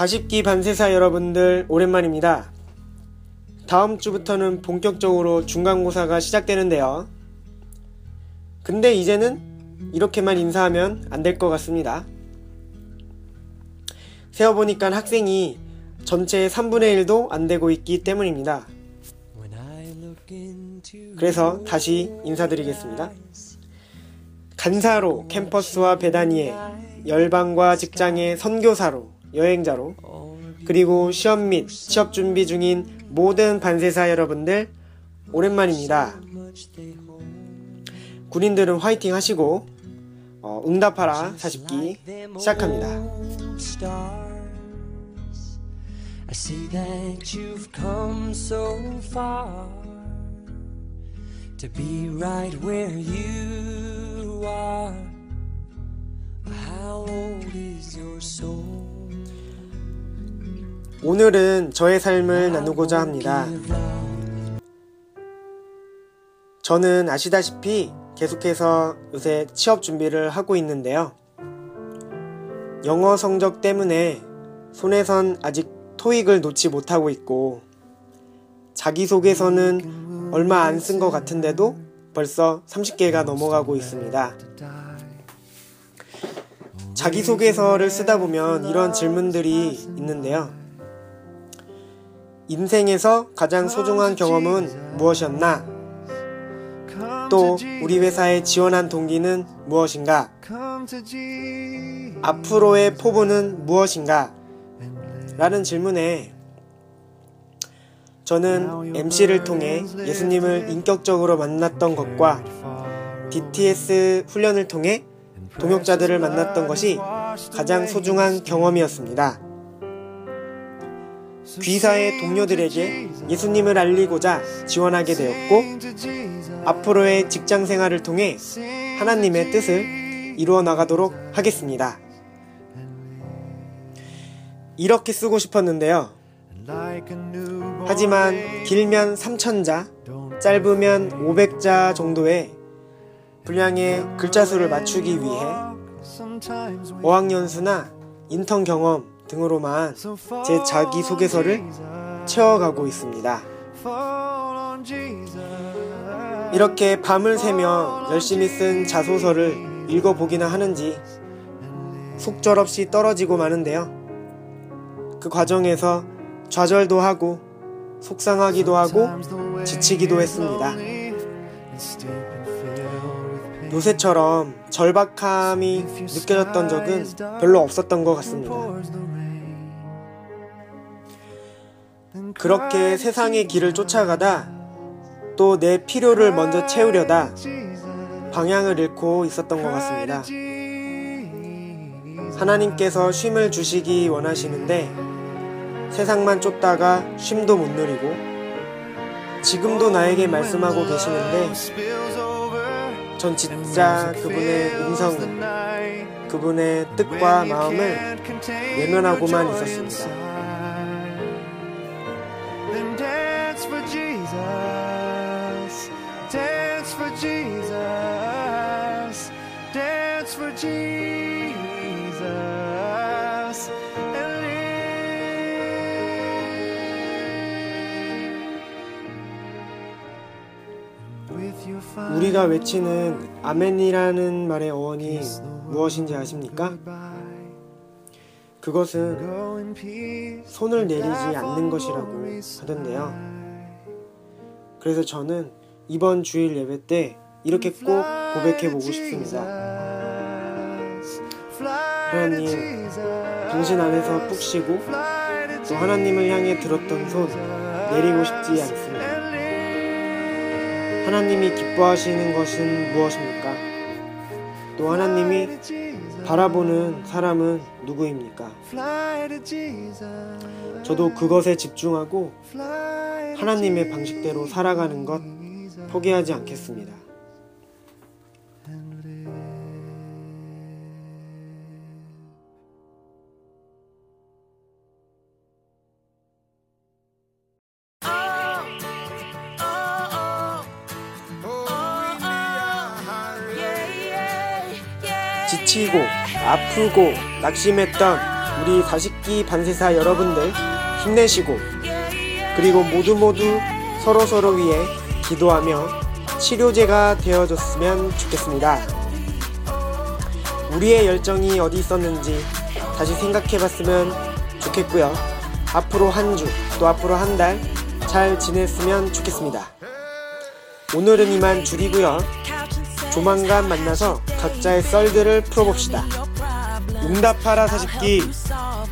40기 반세사 여러분들 오랜만입니다. 다음 주부터는 본격적으로 중간고사가 시작되는데요. 근데 이제는 이렇게만 인사하면 안 될 것 같습니다. 세어보니까 학생이 전체의 3분의 1도 안 되고 있기 때문입니다. 그래서 다시 인사드리겠습니다. 간사로 캠퍼스와 배단위에 열방과 직장의 선교사로 여행자로 그리고 시험 및 취업 준비 중인 모든 반세사 여러분들 오랜만입니다. 군인들은 화이팅 하시고 어, 응답하라 40기 시작합니다. I see that you've come so far to be right where you are. How old is your? 오늘은 저의 삶을 나누고자 합니다. 저는 아시다시피 계속해서 요새 취업 준비를 하고 있는데요. 영어 성적 때문에 손에선 아직 토익을 놓지 못하고 있고 자기소개서는 얼마 안 쓴 것 같은데도 벌써 30개가 넘어가고 있습니다. 자기소개서를 쓰다 보면 이런 질문들이 있는데요. 인생에서 가장 소중한 경험은 무엇이었나? 또 우리 회사에 지원한 동기는 무엇인가? 앞으로의 포부는 무엇인가? 라는 질문에 저는 MC를 통해 예수님을 인격적으로 만났던 것과 DTS 훈련을 통해 동역자들을 만났던 것이 가장 소중한 경험이었습니다. 귀사의 동료들에게 예수님을 알리고자 지원하게 되었고 앞으로의 직장 생활을 통해 하나님의 뜻을 이루어 나가도록 하겠습니다. 이렇게 쓰고 싶었는데요. 하지만 길면 3천자, 짧으면 500자 정도의 분량의 글자 수를 맞추기 위해 어학연수나 인턴 경험 등으로만 제 자기소개서를 채워가고 있습니다. 이렇게 밤을 새며 열심히 쓴 자소서를 읽어보기나 하는지 속절없이 떨어지고 마는데요. 그 과정에서 좌절도 하고 속상하기도 하고 지치기도 했습니다. 요새처럼 절박함이 느껴졌던 적은 별로 없었던 것 같습니다. 그렇게 세상의 길을 쫓아가다 또 내 필요를 먼저 채우려다 방향을 잃고 있었던 것 같습니다. 하나님께서 쉼을 주시기 원하시는데 세상만 쫓다가 쉼도 못 누리고 지금도 나에게 말씀하고 계시는데 전 진짜 그분의 음성, 그분의 뜻과 마음을 외면하고만 있었습니다. 우리가 외치는 아멘이라는 말의 어원이 무엇인지 아십니까? 그것은 손을 내리지 않는 것이라고 하던데요. 그래서 저는 이번 주일 예배 때 이렇게 꼭 고백해 보고 싶습니다. 하나님, 당신 안에서 푹 쉬고 또 하나님을 향해 들었던 손 내리고 싶지 않습니다. 하나님이 기뻐하시는 것은 무엇입니까? 또 하나님이 바라보는 사람은 누구입니까? 저도 그것에 집중하고 하나님의 방식대로 살아가는 것 포기하지 않겠습니다. 지치고 아프고 낙심했던 우리 40기 반세사 여러분들 힘내시고 그리고 모두 모두 서로 서로 위해 기도하며 치료제가 되어줬으면 좋겠습니다. 우리의 열정이 어디 있었는지 다시 생각해봤으면 좋겠고요. 앞으로 한 주, 또 앞으로 한 달 잘 지냈으면 좋겠습니다. 오늘은 이만 줄이고요. 조만간 만나서 각자의 썰들을 풀어봅시다. 응답하라 40기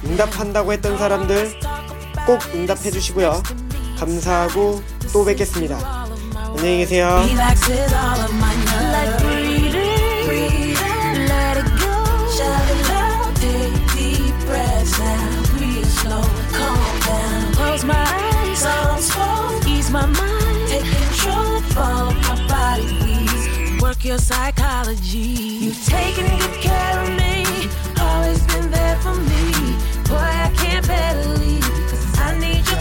응답한다고 했던 사람들 꼭 응답해 주시고요. 감사하고 또 뵙겠습니다. 안녕히 계세요. your psychology. You've taken good care of me, always been there for me. Boy, I can't better leave, cause I need you.